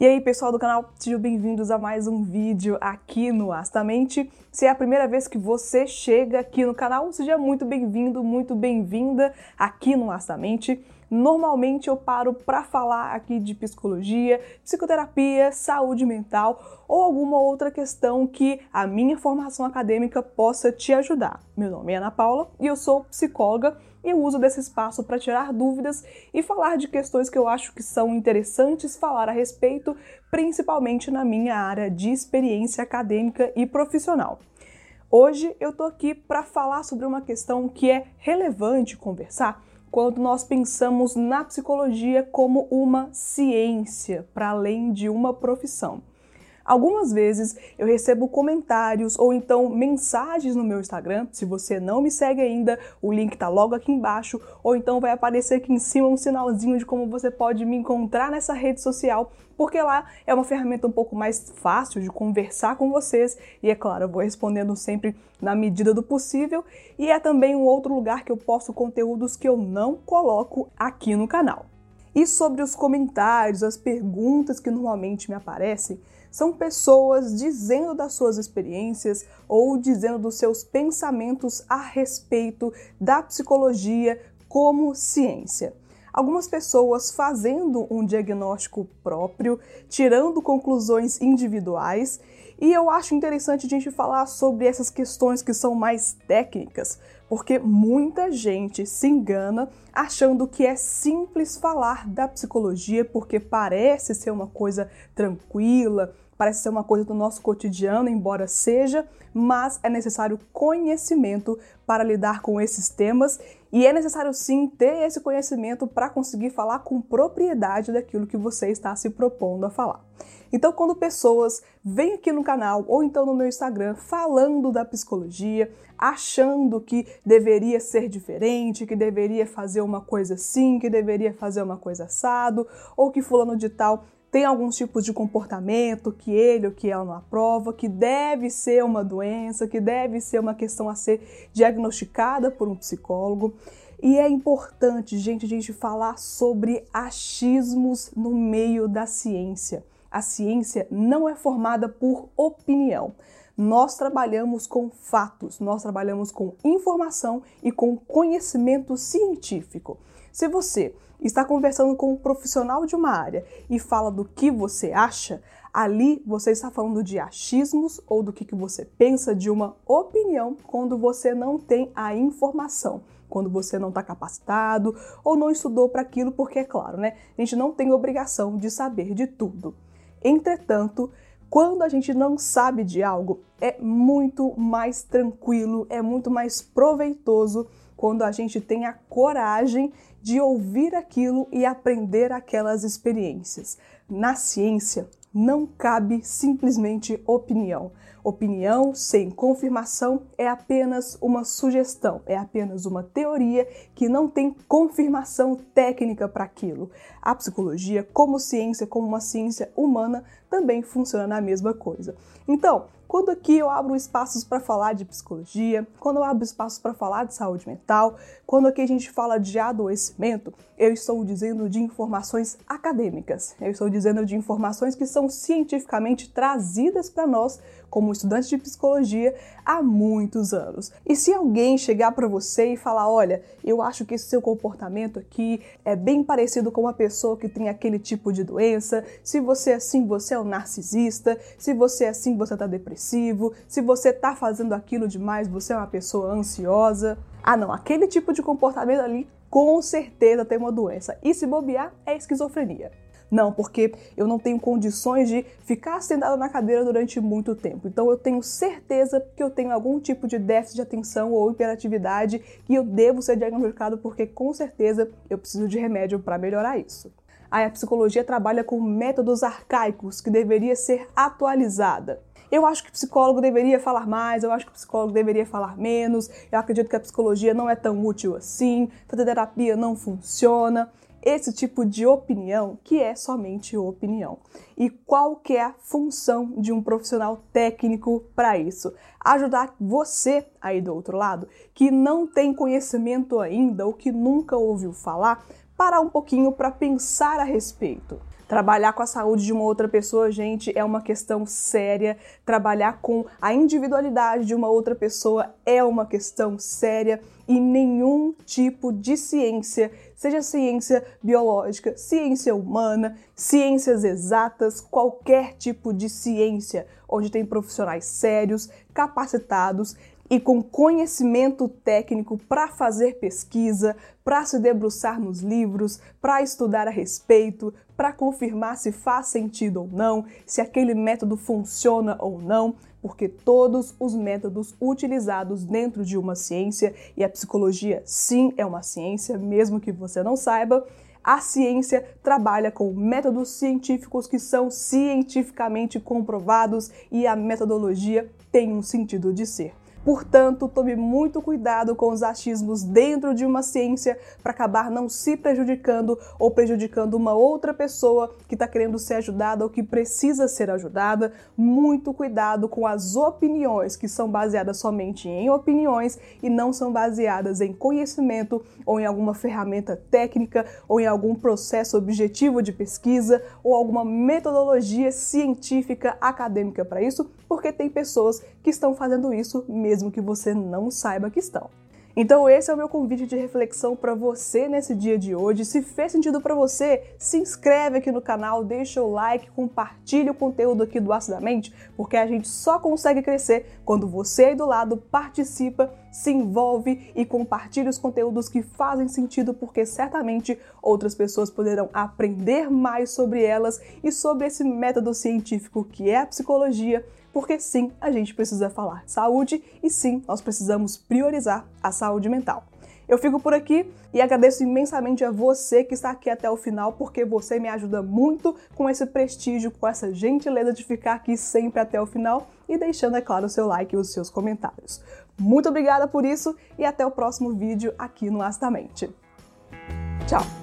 E aí, pessoal do canal, sejam bem-vindos a mais um vídeo aqui no Astamente. Se é a primeira vez que você chega aqui no canal, seja muito bem-vindo, muito bem-vinda aqui no Astamente. Normalmente eu paro para falar aqui de psicologia, psicoterapia, saúde mental ou alguma outra questão que a minha formação acadêmica possa te ajudar. Meu nome é Ana Paula e eu sou psicóloga e uso desse espaço para tirar dúvidas e falar de questões que eu acho que são interessantes falar a respeito, principalmente na minha área de experiência acadêmica e profissional. Hoje eu tô aqui para falar sobre uma questão que é relevante conversar quando nós pensamos na psicologia como uma ciência para além de uma profissão. Algumas vezes eu recebo comentários ou então mensagens no meu Instagram. Se você não me segue ainda, o link está logo aqui embaixo, ou então vai aparecer aqui em cima um sinalzinho de como você pode me encontrar nessa rede social, porque lá é uma ferramenta um pouco mais fácil de conversar com vocês e é claro, eu vou respondendo sempre na medida do possível e é também um outro lugar que eu posto conteúdos que eu não coloco aqui no canal. E sobre os comentários, as perguntas que normalmente me aparecem, são pessoas dizendo das suas experiências ou dizendo dos seus pensamentos a respeito da psicologia como ciência. Algumas pessoas fazendo um diagnóstico próprio, tirando conclusões individuais, e eu acho interessante a gente falar sobre essas questões que são mais técnicas, porque muita gente se engana achando que é simples falar da psicologia porque parece ser uma coisa tranquila, parece ser uma coisa do nosso cotidiano, embora seja, mas é necessário conhecimento para lidar com esses temas e é necessário sim ter esse conhecimento para conseguir falar com propriedade daquilo que você está se propondo a falar. Então, quando pessoas vêm aqui no canal ou então no meu Instagram falando da psicologia, achando que deveria ser diferente, que deveria fazer uma coisa assim, que deveria fazer uma coisa assado, ou que fulano de tal tem alguns tipos de comportamento que ele ou que ela não aprova, que deve ser uma doença, que deve ser uma questão a ser diagnosticada por um psicólogo. E é importante, gente, a gente falar sobre achismos no meio da ciência. A ciência não é formada por opinião. Nós trabalhamos com fatos, nós trabalhamos com informação e com conhecimento científico. Se você está conversando com um profissional de uma área e fala do que você acha, ali você está falando de achismos ou do que, que você pensa de uma opinião quando você não tem a informação, quando você não está capacitado ou não estudou para aquilo, porque é claro, né? A gente não tem obrigação de saber de tudo. Entretanto, quando a gente não sabe de algo, é muito mais tranquilo, é muito mais proveitoso quando a gente tem a coragem de ouvir aquilo e aprender aquelas experiências. Na ciência, não cabe simplesmente opinião. Opinião sem confirmação é apenas uma sugestão, é apenas uma teoria que não tem confirmação técnica para aquilo. A psicologia, como ciência, como uma ciência humana, também funciona na mesma coisa. Então, quando aqui eu abro espaços para falar de psicologia, quando eu abro espaços para falar de saúde mental, quando aqui a gente fala de adoecimento, eu estou dizendo de informações acadêmicas, eu estou dizendo de informações que são cientificamente trazidas para nós como estudantes de psicologia há muitos anos. E se alguém chegar para você e falar, olha, eu acho que esse seu comportamento aqui é bem parecido com uma pessoa que tem aquele tipo de doença, se você é assim, você é um narcisista, se você é assim, você está depressivo, se você está fazendo aquilo demais, você é uma pessoa ansiosa. Ah, não, aquele tipo de comportamento ali com certeza tem uma doença. E se bobear, é esquizofrenia. Não, porque eu não tenho condições de ficar sentada na cadeira durante muito tempo. Então eu tenho certeza que eu tenho algum tipo de déficit de atenção ou hiperatividade e eu devo ser diagnosticado porque com certeza eu preciso de remédio para melhorar isso. Aí a psicologia trabalha com métodos arcaicos que deveria ser atualizada. Eu acho que o psicólogo deveria falar mais, eu acho que o psicólogo deveria falar menos, eu acredito que a psicologia não é tão útil assim, fazer terapia não funciona esse tipo de opinião que é somente opinião. E qual que é a função de um profissional técnico para isso? Ajudar você aí do outro lado que não tem conhecimento ainda ou que nunca ouviu falar, parar um pouquinho para pensar a respeito. Trabalhar com a saúde de uma outra pessoa, gente, é uma questão séria. Trabalhar com a individualidade de uma outra pessoa é uma questão séria e nenhum tipo de ciência, seja ciência biológica, ciência humana, ciências exatas, qualquer tipo de ciência, onde tem profissionais sérios, capacitados e com conhecimento técnico para fazer pesquisa, para se debruçar nos livros, para estudar a respeito, para confirmar se faz sentido ou não, se aquele método funciona ou não, porque todos os métodos utilizados dentro de uma ciência, e a psicologia sim é uma ciência, mesmo que você não saiba, a ciência trabalha com métodos científicos que são cientificamente comprovados e a metodologia tem um sentido de ser. Portanto, tome muito cuidado com os achismos dentro de uma ciência para acabar não se prejudicando ou prejudicando uma outra pessoa que está querendo ser ajudada ou que precisa ser ajudada. Muito cuidado com as opiniões que são baseadas somente em opiniões e não são baseadas em conhecimento ou em alguma ferramenta técnica ou em algum processo objetivo de pesquisa ou alguma metodologia científica acadêmica para isso, porque tem pessoas que estão fazendo isso mesmo mesmo que você não saiba que estão. Então esse é o meu convite de reflexão para você nesse dia de hoje. Se fez sentido para você, se inscreve aqui no canal, deixa o like, compartilha o conteúdo aqui do Acidamente, porque a gente só consegue crescer quando você aí do lado participa, se envolve e compartilha os conteúdos que fazem sentido, porque certamente outras pessoas poderão aprender mais sobre elas e sobre esse método científico que é a psicologia porque sim, a gente precisa falar de saúde e sim, nós precisamos priorizar a saúde mental. Eu fico por aqui e agradeço imensamente a você que está aqui até o final, porque você me ajuda muito com esse prestígio, com essa gentileza de ficar aqui sempre até o final e deixando, é claro, o seu like e os seus comentários. Muito obrigada por isso e até o próximo vídeo aqui no Astamente. Tchau!